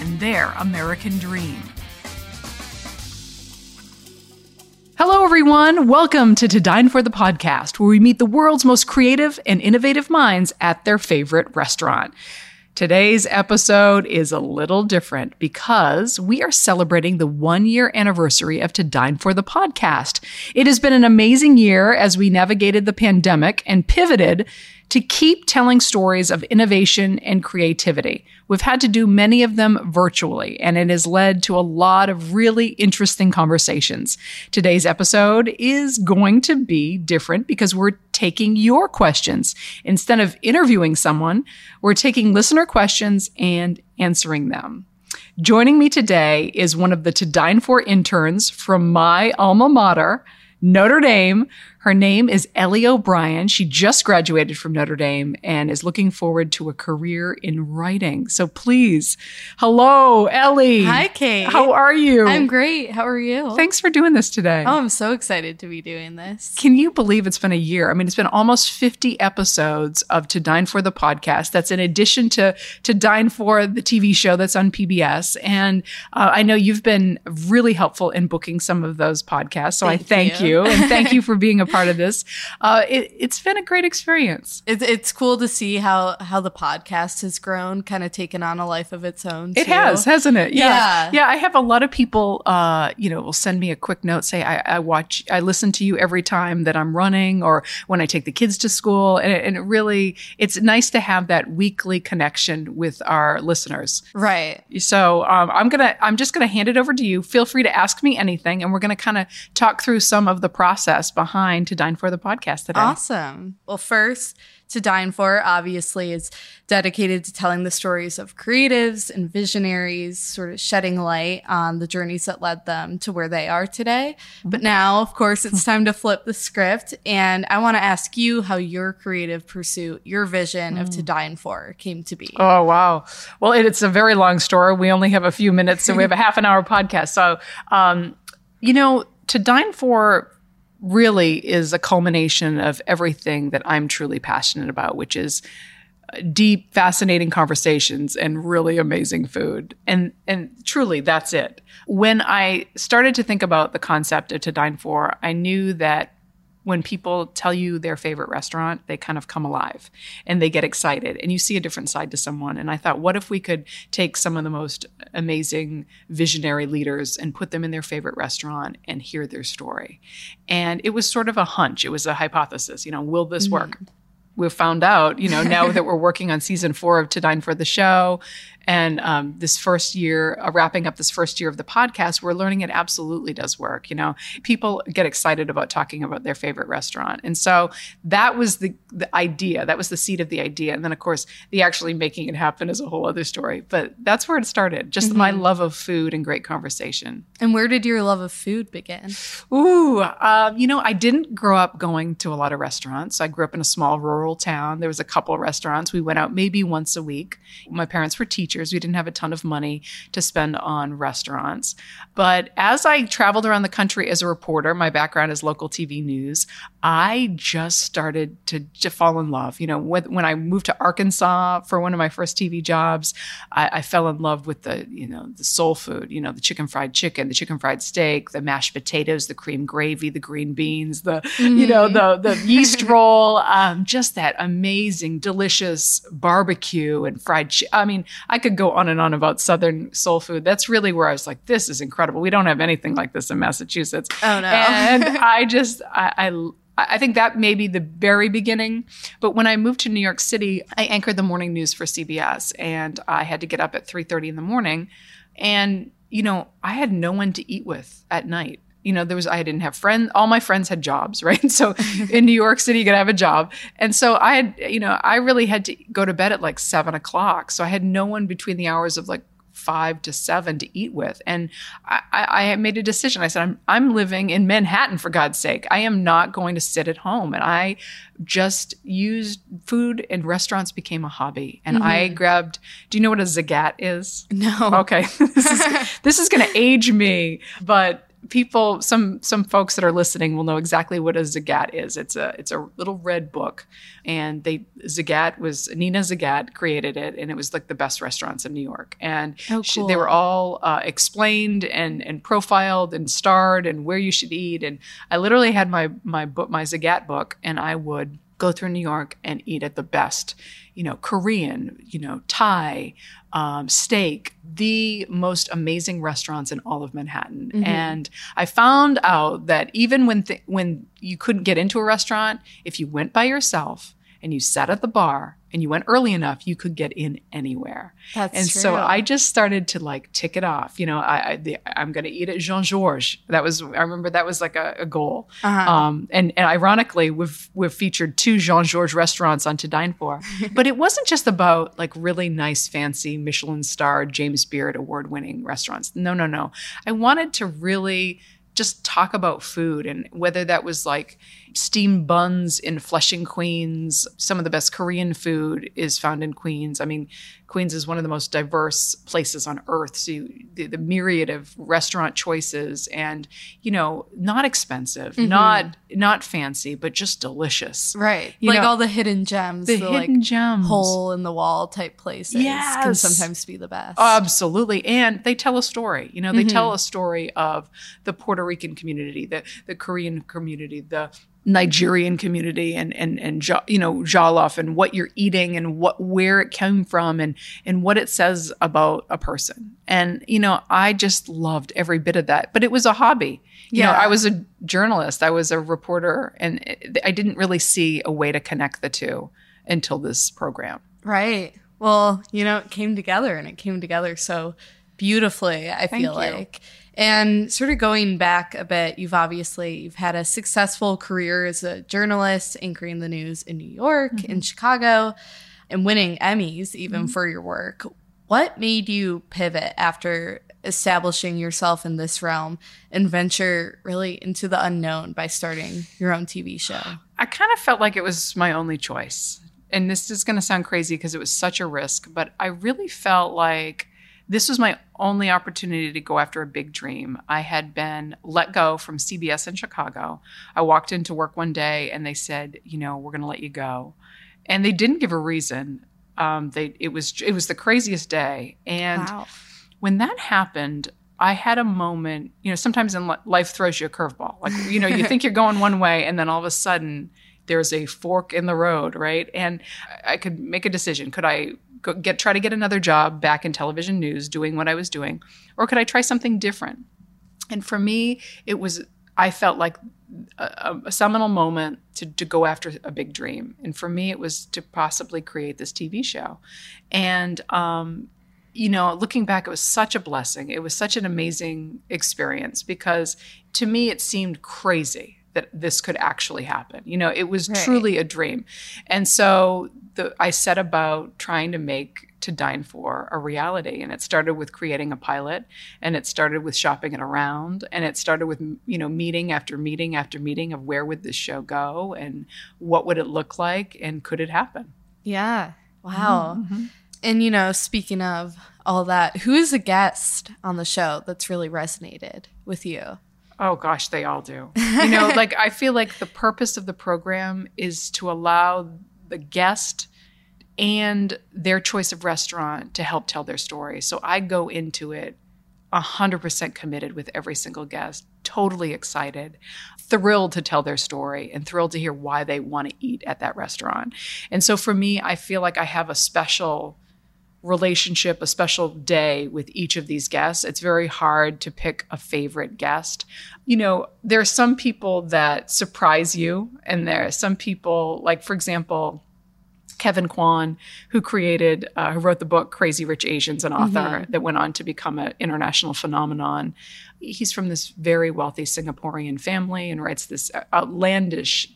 and their American dream. Hello, everyone. Welcome to To Dine for the podcast, where we meet the world's most creative and innovative minds at their favorite restaurant. Today's episode is a little different because we are celebrating the one year anniversary of To Dine for the podcast. It has been an amazing year as we navigated the pandemic and pivoted to keep telling stories of innovation and creativity. We've had to do many of them virtually, and it has led to a lot of really interesting conversations. Today's episode is going to be different because we're taking your questions. Instead of interviewing someone, we're taking listener questions and answering them. Joining me today is one of the To Dine For interns from my alma mater, Notre Dame. Her name is Ellie O'Brien. She just graduated from Notre Dame and is looking forward to a career in writing. So please, hello, Ellie. Hi, Kate. How are you? I'm great. How are you? Thanks for doing this today. Oh, I'm so excited to be doing this. Can you believe it's been a year? I mean, it's been almost 50 episodes of To Dine For the podcast. That's in addition to To Dine For the TV show that's on PBS. And uh, I know you've been really helpful in booking some of those podcasts. So Thank I thank you. you. and thank you for being a part of this. Uh, it, it's been a great experience. It's, it's cool to see how how the podcast has grown, kind of taken on a life of its own. It has, hasn't it? Yeah. Yeah. Yeah. I have a lot of people, uh, you know, will send me a quick note, say, I, I watch, I listen to you every time that I'm running or when I take the kids to school. And it, and it really, it's nice to have that weekly connection with our listeners. Right. So um, I'm gonna, I'm just gonna hand it over to you. Feel free to ask me anything, and we're gonna kind of talk through some of the process behind to dine for the podcast today. Awesome. Well, first, to Dine For obviously is dedicated to telling the stories of creatives and visionaries, sort of shedding light on the journeys that led them to where they are today. But now, of course, it's time to flip the script. And I want to ask you how your creative pursuit, your vision of To Dine For came to be. Oh wow! Well, it, it's a very long story. We only have a few minutes, so we have a half an hour podcast. So, um, you know, to dine for really is a culmination of everything that I'm truly passionate about, which is uh, deep, fascinating conversations and really amazing food. And and truly that's it. When I started to think about the concept of to dine for, I knew that when people tell you their favorite restaurant, they kind of come alive and they get excited and you see a different side to someone. And I thought, what if we could take some of the most amazing visionary leaders and put them in their favorite restaurant and hear their story? And it was sort of a hunch, it was a hypothesis, you know, will this mm-hmm. work? We've found out, you know, now that we're working on season four of To Dine for the Show, and um, this first year, uh, wrapping up this first year of the podcast, we're learning it absolutely does work. You know, people get excited about talking about their favorite restaurant, and so that was the the idea. That was the seed of the idea, and then of course, the actually making it happen is a whole other story. But that's where it started. Just my love of food and great conversation. And where did your love of food begin? Ooh, um, you know, I didn't grow up going to a lot of restaurants. I grew up in a small rural town. There was a couple of restaurants. We went out maybe once a week. My parents were teachers. We didn't have a ton of money to spend on restaurants. But as I traveled around the country as a reporter, my background is local TV news, I just started to, to fall in love. You know, when, when I moved to Arkansas for one of my first TV jobs, I, I fell in love with the, you know, the soul food, you know, the chicken fried chicken, the chicken fried steak, the mashed potatoes, the cream gravy, the green beans, the, you know, the, the yeast roll, um, just that amazing, delicious barbecue and fried. Chi- I mean, I could go on and on about Southern soul food. That's really where I was like, this is incredible. We don't have anything like this in Massachusetts. Oh, no. And I just, I, I I think that may be the very beginning. But when I moved to New York City, I anchored the morning news for CBS, and I had to get up at three thirty in the morning, and you know I had no one to eat with at night. You know, there was I didn't have friends. All my friends had jobs, right? So in New York City, you got to have a job, and so I had, you know, I really had to go to bed at like seven o'clock. So I had no one between the hours of like five to seven to eat with. And I, I, made a decision. I said, I'm, I'm living in Manhattan for God's sake. I am not going to sit at home. And I just used food and restaurants became a hobby. And I mm-hmm. grabbed, do you know what a zagat is? No. Okay. this is, this is going to age me, but people some some folks that are listening will know exactly what a zagat is. It's a it's a little red book and they zagat was nina zagat created it and it was like the best restaurants in new york. And Oh, she, they were all uh, explained and and profiled and starred and where you should eat. And i literally had my my book my zagat book and i would go through new york and eat at the best you know korean you know thai um, steak the most amazing restaurants in all of manhattan. And i found out that even when th- when you couldn't get into a restaurant if you went by yourself and you sat at the bar and you went early enough you could get in anywhere That's and so. I just started to like tick it off. You know, I, I the, I'm going to eat at Jean Georges. That was I remember that was like a, a goal. Uh-huh. Um, and and ironically, we've we've featured two Jean Georges restaurants on To Dine For, but it wasn't just about like really nice, fancy Michelin starred James Beard award winning restaurants. No, no, no. I wanted to really just talk about food and whether that was like steamed buns in Flushing, Queens. Some of the best Korean food is found in Queens. I mean, Queens is one of the most diverse places on earth. So you, the, the myriad of restaurant choices and, you know, not expensive, not not fancy, but just delicious. Right. You like know, all the hidden gems, The, the, hidden like gems. hole in the wall type places can sometimes be the best. Absolutely. And they tell a story. You know, they Mm-hmm. tell a story of the Puerto Rican community, the, the Korean community, the Nigerian community and and and you know jollof and what you're eating and what where it came from and and what it says about a person. And you know, I just loved every bit of that. But it was a hobby. You know, I was a journalist, I was a reporter and it, I didn't really see a way to connect the two until this program. Right. Well, you know, it came together and it came together so beautifully, I feel you. like. And sort of going back a bit, you've obviously you've had a successful career as a journalist, anchoring the news in New York, in mm-hmm. Chicago, and winning Emmys even mm-hmm. for your work. What made you pivot after establishing yourself in this realm and venture really into the unknown by starting your own TV show? I kind of felt like it was my only choice. And this is going to sound crazy because it was such a risk, but I really felt like this was my only opportunity to go after a big dream. I had been let go from CBS in Chicago. I walked into work one day and they said, you know, we're going to let you go. And they didn't give a reason. Um, they it was it was the craziest day. And Wow. when that happened, I had a moment. You know, sometimes in li- life throws you a curveball. Like you know, you think you're going one way, and then all of a sudden there's a fork in the road, right? And I could make a decision. Could I go get try to get another job back in television news, doing what I was doing, or could I try something different? And for me, it was I felt like a, a seminal moment to, to go after a big dream. And for me, it was to possibly create this TV show. And, um, you know, looking back, it was such a blessing. It was such an amazing experience because to me, it seemed crazy that this could actually happen. You know, it was Right. truly a dream. And so the, I set about trying to make To Dine For a reality. And it started with creating a pilot and it started with shopping it around and it started with, you know, meeting after meeting after meeting of where would this show go and what would it look like and could it happen? Yeah. Wow. Mm-hmm. Mm-hmm. And you know, speaking of all that, who is a guest on the show that's really resonated with you? Oh gosh, they all do. You know, like I feel like the purpose of the program is to allow the guest and their choice of restaurant to help tell their story. So I go into it 100% committed with every single guest, totally excited, thrilled to tell their story and thrilled to hear why they want to eat at that restaurant. And so for me, I feel like I have a special relationship, a special day with each of these guests. It's very hard to pick a favorite guest. You know, there are some people that surprise you, and there are some people, like, for example, Kevin Kwan, who created, uh, who wrote the book Crazy Rich Asians, an author that went on to become an international phenomenon. He's from this very wealthy Singaporean family and writes this outlandish,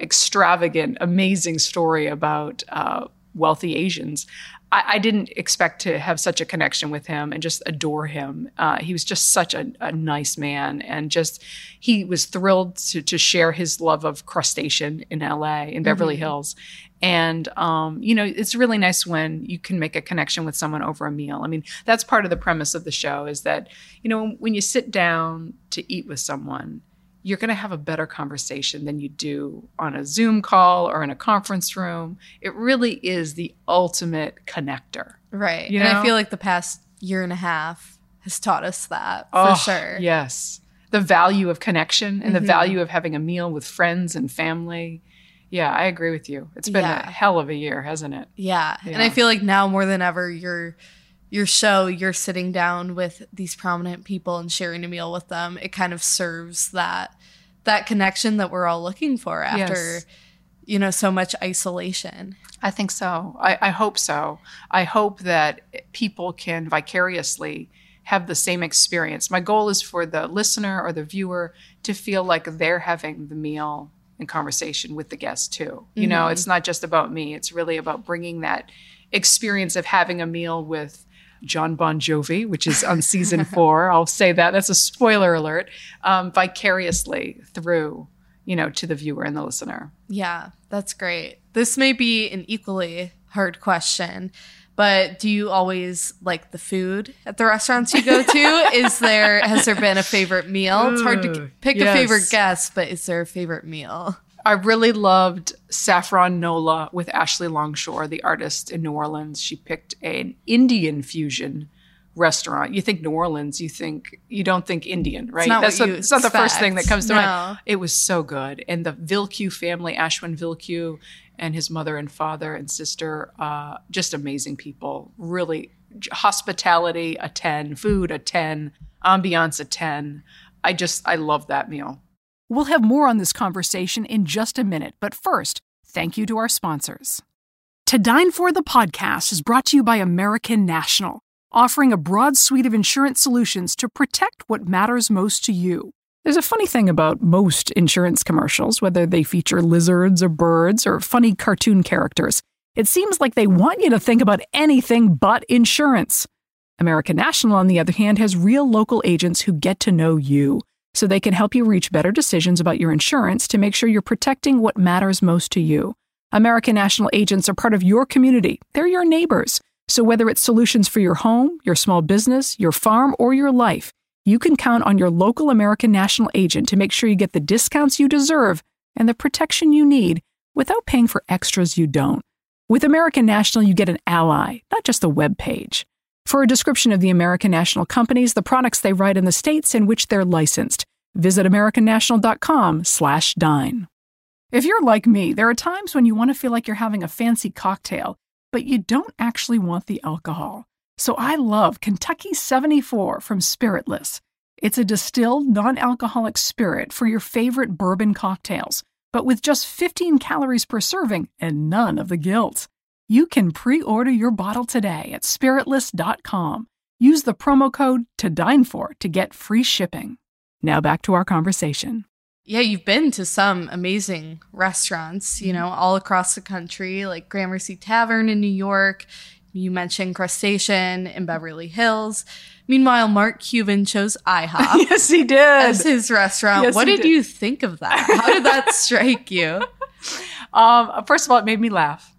extravagant, amazing story about uh, wealthy Asians. I, I, didn't expect to have such a connection with him and just adore him. Uh, he was just such a, a, nice man, and just he was thrilled to, to share his love of crustacean in LA in Beverly mm-hmm. Hills. And um, you know, it's really nice when you can make a connection with someone over a meal. I mean, that's part of the premise of the show is that you know when you sit down to eat with someone you're going to have a better conversation than you do on a Zoom call or in a conference room. It really is the ultimate connector. Right. You know? And I feel like the past year and a half has taught us that for oh, sure. Yes. The value of connection and mm-hmm. the value of having a meal with friends and family. Yeah, I agree with you. It's been yeah. a hell of a year, hasn't it? Yeah. yeah. And I feel like now more than ever, you're your show, you're sitting down with these prominent people and sharing a meal with them. It kind of serves that that connection that we're all looking for after yes. you know so much isolation. I think so. I, I hope so. I hope that people can vicariously have the same experience. My goal is for the listener or the viewer to feel like they're having the meal and conversation with the guest too. You mm-hmm. know, it's not just about me. It's really about bringing that experience of having a meal with Jon Bon Jovi, which is on season four. I'll say that. That's a spoiler alert. Um, vicariously through, you know, to the viewer and the listener. Yeah, that's great. This may be an equally hard question, but do you always like the food at the restaurants you go to? is there has there been a favorite meal? It's hard to pick yes. a favorite guest, but is there a favorite meal? I really loved Saffron Nola with Ashley Longshore, the artist in New Orleans. She picked an Indian fusion restaurant. You think New Orleans, you think you don't think Indian, right? It's not, That's what, it's not the first thing that comes to no. mind. It was so good, and the Vilkhu family, Ashwin Vilkhu, and his mother and father and sister, uh, just amazing people. Really, hospitality a ten, food a ten, ambiance a ten. I just I love that meal. We'll have more on this conversation in just a minute, but first, thank you to our sponsors. To Dine For the podcast is brought to you by American National, offering a broad suite of insurance solutions to protect what matters most to you. There's a funny thing about most insurance commercials, whether they feature lizards or birds or funny cartoon characters. It seems like they want you to think about anything but insurance. American National, on the other hand, has real local agents who get to know you so they can help you reach better decisions about your insurance to make sure you're protecting what matters most to you. American National agents are part of your community, they're your neighbors. So whether it's solutions for your home, your small business, your farm, or your life, you can count on your local American National agent to make sure you get the discounts you deserve and the protection you need without paying for extras you don't. With American National, you get an ally, not just a web page. For a description of the American National companies, the products they write in the states in which they're licensed, visit americannational.com/dine. If you're like me, there are times when you want to feel like you're having a fancy cocktail, but you don't actually want the alcohol. So I love Kentucky 74 from Spiritless. It's a distilled, non-alcoholic spirit for your favorite bourbon cocktails, but with just 15 calories per serving and none of the guilt. You can pre order your bottle today at spiritless.com. Use the promo code to dine for to get free shipping. Now back to our conversation. Yeah, you've been to some amazing restaurants, you know, all across the country, like Gramercy Tavern in New York. You mentioned Crustacean in Beverly Hills. Meanwhile, Mark Cuban chose IHOP. yes, he did. As his restaurant. Yes, what did, did, you think of that? How did that strike you? Um, first of all, it made me laugh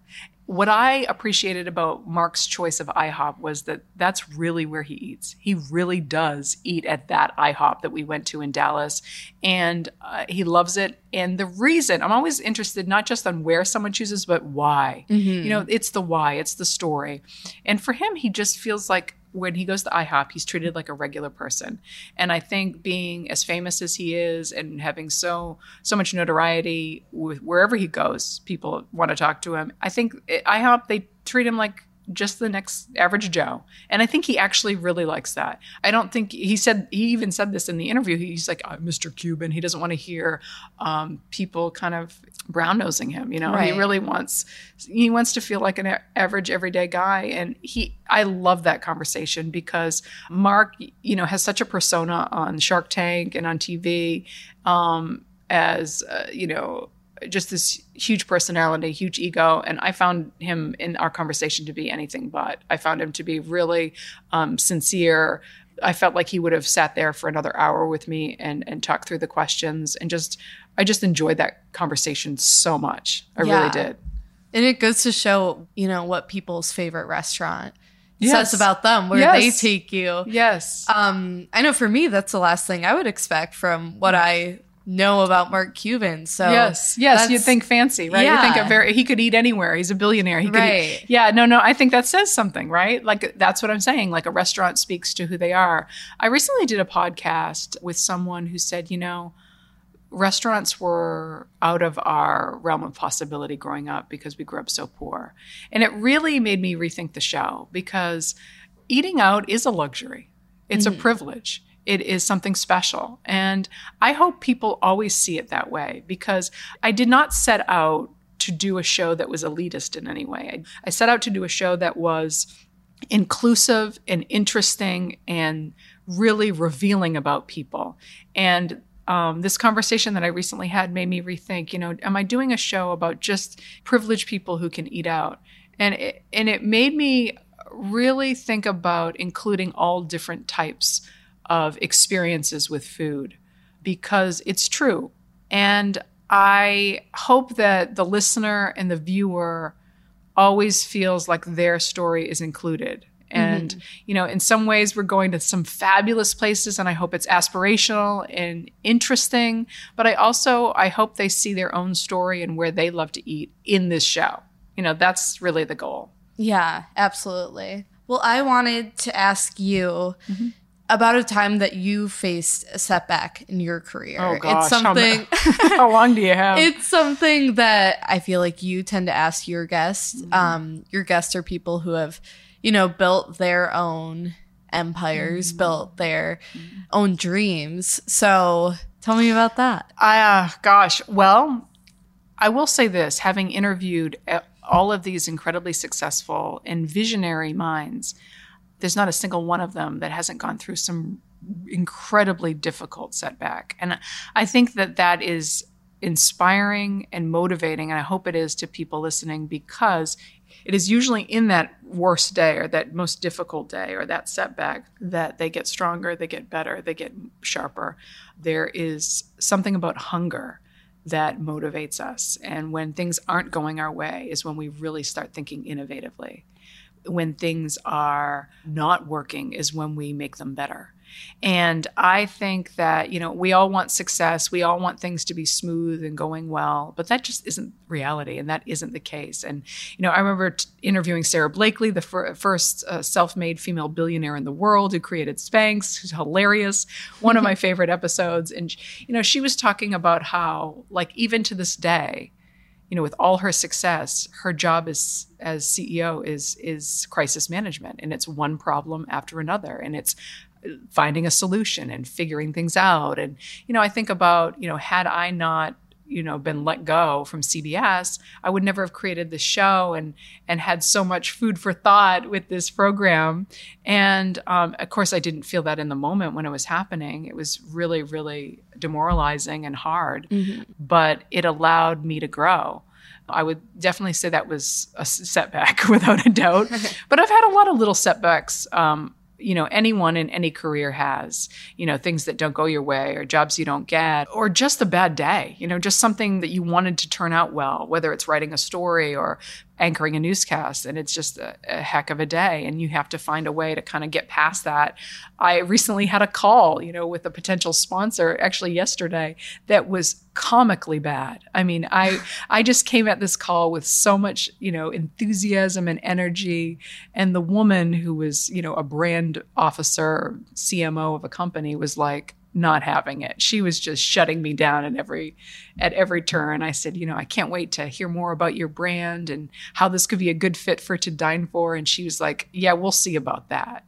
what I appreciated about Mark's choice of IHOP was that that's really where he eats. He really does eat at that IHOP that we went to in Dallas, and uh, he loves it. And the reason I'm always interested not just on where someone chooses, but why. Mm-hmm. You know, it's the why, it's the story. And for him, he just feels like when he goes to IHOP, he's treated like a regular person. And I think being as famous as he is and having so so much notoriety with wherever he goes, people want to talk to him. I think eh, IHOP they treat him like just the next average Joe. And I think he actually really likes that. I don't think he said, he even said this in the interview. He's like, oh, Mr. Cuban. He doesn't want to hear um, people kind of brown nosing him. You know, right. he really wants, he wants to feel like an average everyday guy. And he, I love that conversation because Mark, you know, has such a persona on Shark Tank and on TV um, as, uh, you know, just this huge personality, huge ego. And I found him in our conversation to be anything but. I found him to be really um, sincere. I felt like he would have sat there for another hour with me and and talked through the questions and just I just enjoyed that conversation so much. I Yeah. really did. And it goes to show, you know, what people's favorite restaurant Yes. says about them, where Yes. they take you. Yes. Um, I know for me, that's the last thing I would expect from what I know about Mark Cuban. So yes, yes, you'd think fancy, right? You think Yeah. of very he could eat anywhere. He's a billionaire. He could Right. eat, yeah, no, no, I think that says something, right? Like that's what I'm saying. Like a restaurant speaks to who they are. I recently did a podcast with someone who said, you know, restaurants were out of our realm of possibility growing up because we grew up so poor. And it really made me rethink the show because eating out is a luxury. It's a mm-hmm. privilege. It is something special. And I hope people always see it that way because I did not set out to do a show that was elitist in any way. I, I set out to do a show that was inclusive and interesting and really revealing about people. And um, this conversation that I recently had made me rethink, you know, am I doing a show about just privileged people who can eat out? And it, and it made me really think about including all different types of experiences with food because it's true. And I hope that the listener and the viewer always feels like their story is included. And, you know, in some ways, we're going to some fabulous places, and I hope it's aspirational and interesting. But I also, I hope they see their own story and where they love to eat in this show. You know, that's really the goal. Yeah, absolutely. Well, I wanted to ask you Mm-hmm. About a time that you faced a setback in your career. Oh, gosh. it's how something How, long do you have? it's something that I feel like you tend to ask your guests. Mm-hmm. Um, your guests are people who have, you know, built their own empires, Mm-hmm. built their own dreams. So tell me about that. I, uh, gosh, well, I will say this having interviewed all of these incredibly successful and visionary minds, there's not a single one of them that hasn't gone through some incredibly difficult setback. And I think that that is inspiring and motivating. And I hope it is to people listening because it is usually in that worst day or that most difficult day or that setback that they get stronger, they get better, they get sharper. There is something about hunger that motivates us. And when things aren't going our way, is when we really start thinking innovatively. When things are not working, is when we make them better. And I think that, you know, we all want success. We all want things to be smooth and going well, but that just isn't reality. And that isn't the case. And, you know, I remember t- interviewing Sara Blakely, the fir- first uh, self made female billionaire in the world who created Spanx, who's hilarious, one of my favorite episodes. And, you know, she was talking about how, like, even to this day, you know, with all her success, her job as as CEO is is crisis management, and it's one problem after another, and it's uh, finding a solution and figuring things out. And you know, I think about you know, had I not you know been let go from CBS, I would never have created this show and and had so much food for thought with this program. And um, of course, I didn't feel that in the moment when it was happening. It was really, really demoralizing and hard, but it allowed me to grow. I would definitely say that was a setback without a doubt. but I've had a lot of little setbacks. Um, you know, anyone in any career has, you know, things that don't go your way or jobs you don't get or just a bad day, you know, just something that you wanted to turn out well, whether it's writing a story or anchoring a newscast and it's just a, a heck of a day and you have to find a way to kind of get past that. I recently had a call, you know, with a potential sponsor actually yesterday that was comically bad. I mean, I I just came at this call with so much, you know, enthusiasm and energy and the woman who was, you know, a brand officer, CMO of a company was like not having it. She was just shutting me down at every at every turn. I said, you know, I can't wait to hear more about your brand and how this could be a good fit for to dine for. And she was like, yeah, we'll see about that.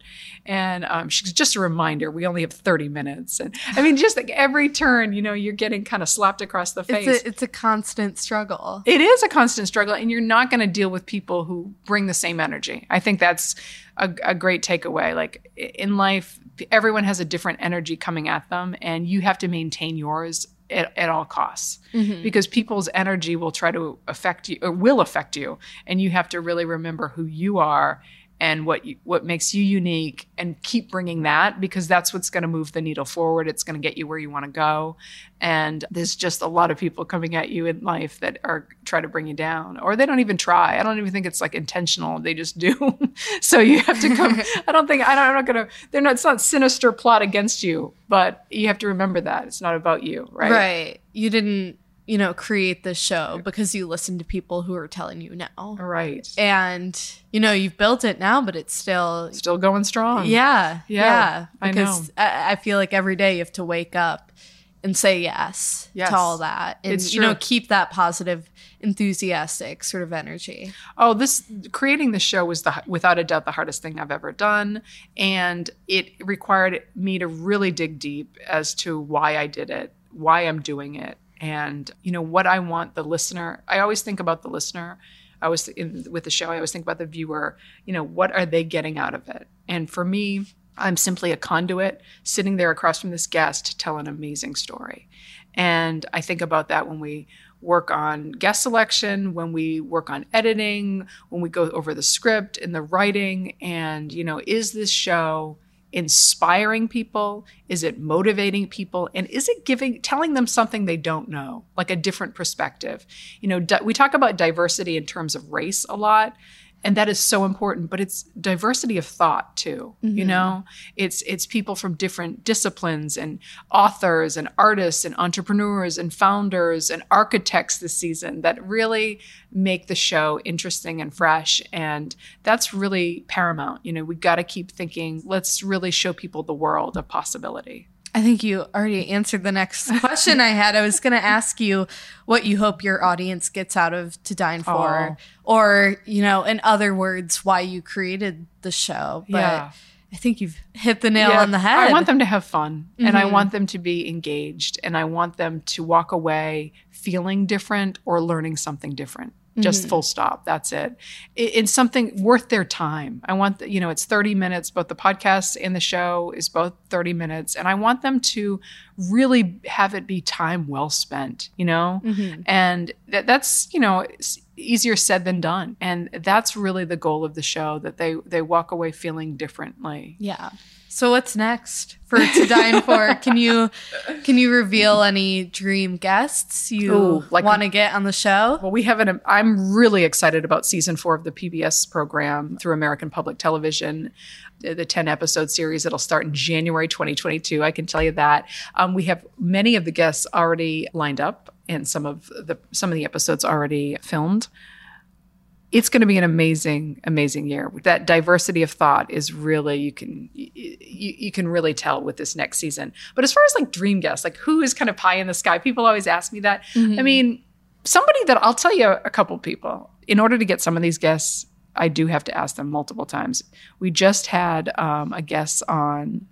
And um, she's just a reminder, we only have 30 minutes. And I mean, just like every turn, you know, you're getting kind of slapped across the face. It's a, it's a constant struggle. It is a constant struggle, and you're not going to deal with people who bring the same energy. I think that's a, a great takeaway. Like in life, everyone has a different energy coming at them, and you have to maintain yours at, at all costs. Mm-hmm. Because people's energy will try to affect you or will affect you and you have to really remember who you are and what you, what makes you unique and keep bringing that because that's what's going to move the needle forward. It's going to get you where you want to go. And there's just a lot of people coming at you in life that are try to bring you down or they don't even try. I don't even think it's like intentional. They just do. So you have to come i don't think I don't, i'm not going to they're not it's not sinister plot against you but you have to remember that. It's not about you right? Right. You didn't, you know, create this show because you listen to people who are telling you now. right And, you know, you've built it now, but it's still still going strong Yeah, Yeah, yeah. Because I, I feel like every day you have to wake up and say yes, Yes. to all that, and you know keep that positive, enthusiastic sort of energy. Oh, this creating the show was the without a doubt the hardest thing I've ever done, and it required me to really dig deep as to why I did it, why I'm doing it, and you know what I want the listener. I always think about the listener. I was in, with the show. I always think about the viewer. You know, what are they getting out of it? And for me, I'm simply a conduit sitting there across from this guest to tell an amazing story. And I think about that when we work on guest selection, when we work on editing, when we go over the script and the writing. And, you know, is this show inspiring people? Is it motivating people? And is it giving, telling them something they don't know, like a different perspective? You know, we talk about diversity in terms of race a lot and that is so important but it's diversity of thought too you mm-hmm. know? It's it's people from different disciplines and authors and artists and entrepreneurs and founders and architects this season that really make the show interesting and fresh. And that's really paramount you know? We got to keep thinking let's really show people the world of possibility I think you already answered the next question I had. I was going to ask you what you hope your audience gets out of To Dine For, or, you know, in other words, why you created the show. But Yeah. I think you've hit the nail Yeah, on the head. Mm-hmm. I want them to have fun and I want them to be engaged and I want them to walk away feeling different or learning something different. Mm-hmm. Just full stop. That's it. it. It's something worth their time. I want, the, you know, it's 30 minutes. Both the podcast and the show is both 30 minutes. And I want them to really have it be time well spent, you know? Mm-hmm. And that, that's, you know, easier said than done. And that's really the goal of the show that they, they walk away feeling differently. Yeah. So what's next for To Dine For? Can you can you reveal any dream guests you Ooh, like- want to get on the show? Well, we have an. I'm really excited about season four of the PBS program through American Public Television, the the 10 episode series. that'll start in January 2022. I can tell you that. Um, we have many of the guests already lined up, and some of the some of the episodes already filmed. It's going to be an amazing, amazing year. That diversity of thought is really you can you, you can really tell with this next season. But as far as like dream guests, like who is kind of high in the sky? People always ask me that. I mean, somebody that I'll tell you a couple people. In order to get some of these guests, I do have to ask them multiple times. We just had um, a guest on.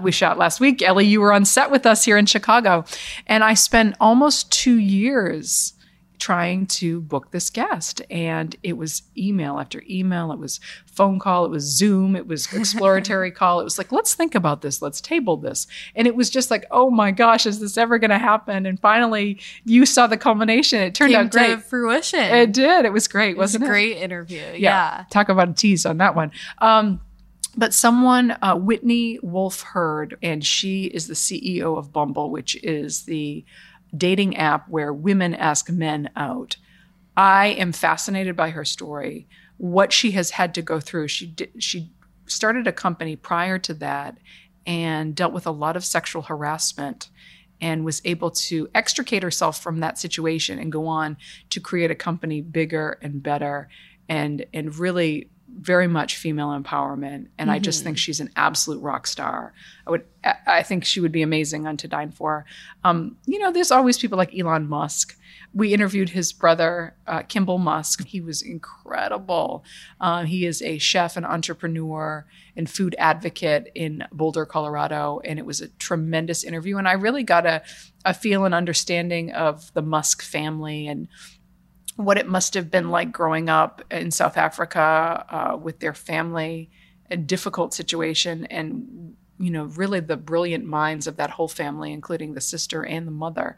We shot last week. Ellie, you were on set with us here in Chicago, and I spent almost two years trying to book this guest. And it was email after email. It was phone call. It was zoom. It was exploratory call. It was like let's think about this. Let's table this. And it was just like oh my gosh is this ever going to happen? And finally you saw the culmination. It turned Came out great. fruition. it did. It was great It was a wasn't it? great interview. Yeah. Talk about a tease on that one. Um, but someone, uh, Whitney Wolfe Herd, and she is the CEO of Bumble, which is the dating app where women ask men out. I am fascinated by her story, what she has had to go through. She she started a company prior to that and dealt with a lot of sexual harassment and was able to extricate herself from that situation and go on to create a company bigger and better and and really very much female empowerment and i just think she's an absolute rock star. I would I- i think she would be amazing on to dine for. Um, you know there's always people like elon musk. We interviewed his brother uh, kimball musk. He was incredible. Uh, he is a chef and entrepreneur and food advocate in boulder colorado and it was a tremendous interview. And i really got a, a feel and understanding of the musk family and what it must have been like growing up in South Africa uh, with their family, a difficult situation, and you know, really the brilliant minds of that whole family, including the sister and the mother.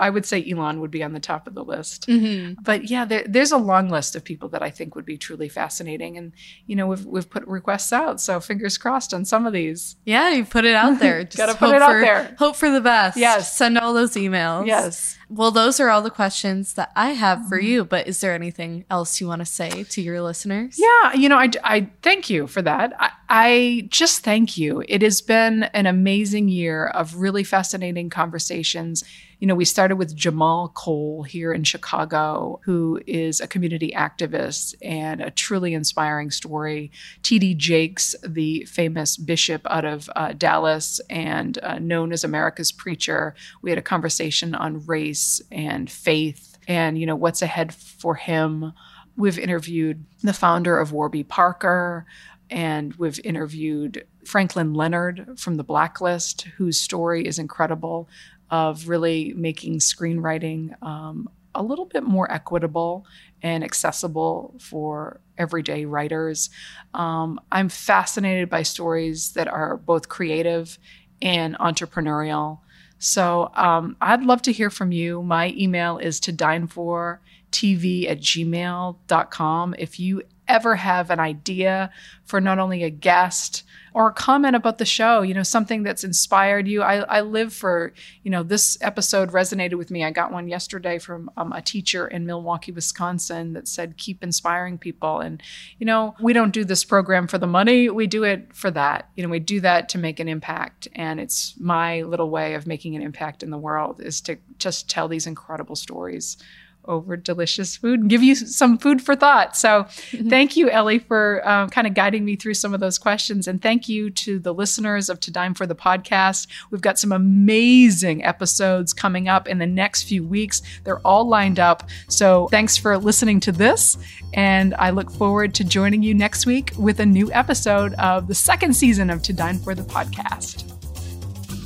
I would say Elon would be on the top of the list. Mm-hmm. But yeah, there, there's a long list of people that I think would be truly fascinating. And, you know, we've, we've put requests out. So fingers crossed on some of these. Yeah, you put it out there. Just Gotta put hope it out for- there. Hope for the best. Yes. Send all those emails. Yes. Well, those are all the questions that I have for Mm-hmm. you. But is there anything else you want to say to your listeners? Yeah, you know, I, I thank you for that. I, I just thank you. It has been an amazing year of really fascinating conversations. You know, we started with Jahmal Cole here in Chicago, who is a community activist and a truly inspiring story. T.D. Jakes, the famous bishop out of uh, Dallas and uh, known as America's preacher, we had a conversation on race and faith and, you know, what's ahead for him. We've interviewed the founder of Warby Parker, and we've interviewed Franklin Leonard from The Blacklist, whose story is incredible of really making screenwriting um, a little bit more equitable and accessible for everyday writers. Um, I'm fascinated by stories that are both creative and entrepreneurial. So um, I'd love to hear from you. My email is to dine for tv at gmail.com. If you ever have an idea for not only a guest or a comment about the show, you know, something that's inspired you. I, I live for, you know, this episode resonated with me. I got one yesterday from um, a teacher in Milwaukee, Wisconsin that said, keep inspiring people. And, you know, we don't do this program for the money. We do it for that. You know, we do that to make an impact. And it's my little way of making an impact in the world is to just tell these incredible stories over delicious food and give you some food for thought. So, thank you, Ellie, for um, kind of guiding me through some of those questions. And thank you to the listeners of To Dine for the podcast. We've got some amazing episodes coming up in the next few weeks. They're all lined up. So, thanks for listening to this. And I look forward to joining you next week with a new episode of the second season of To Dine for the podcast.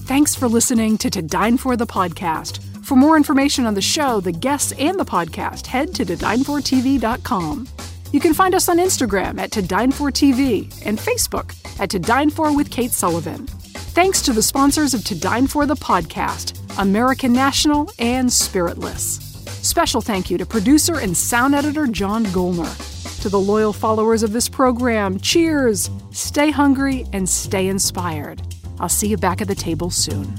Thanks for listening to To Dine For the Podcast. For more information on the show, the guests, and the podcast, head to todinefortv.com. You can find us on Instagram at ToDineForTV and Facebook at To Dine For with Kate Sullivan. Thanks to the sponsors of To Dine For the Podcast, American National and Spiritless. Special thank you to producer and sound editor John Golner. To the loyal followers of this program, cheers, stay hungry, and stay inspired. I'll see you back at the table soon.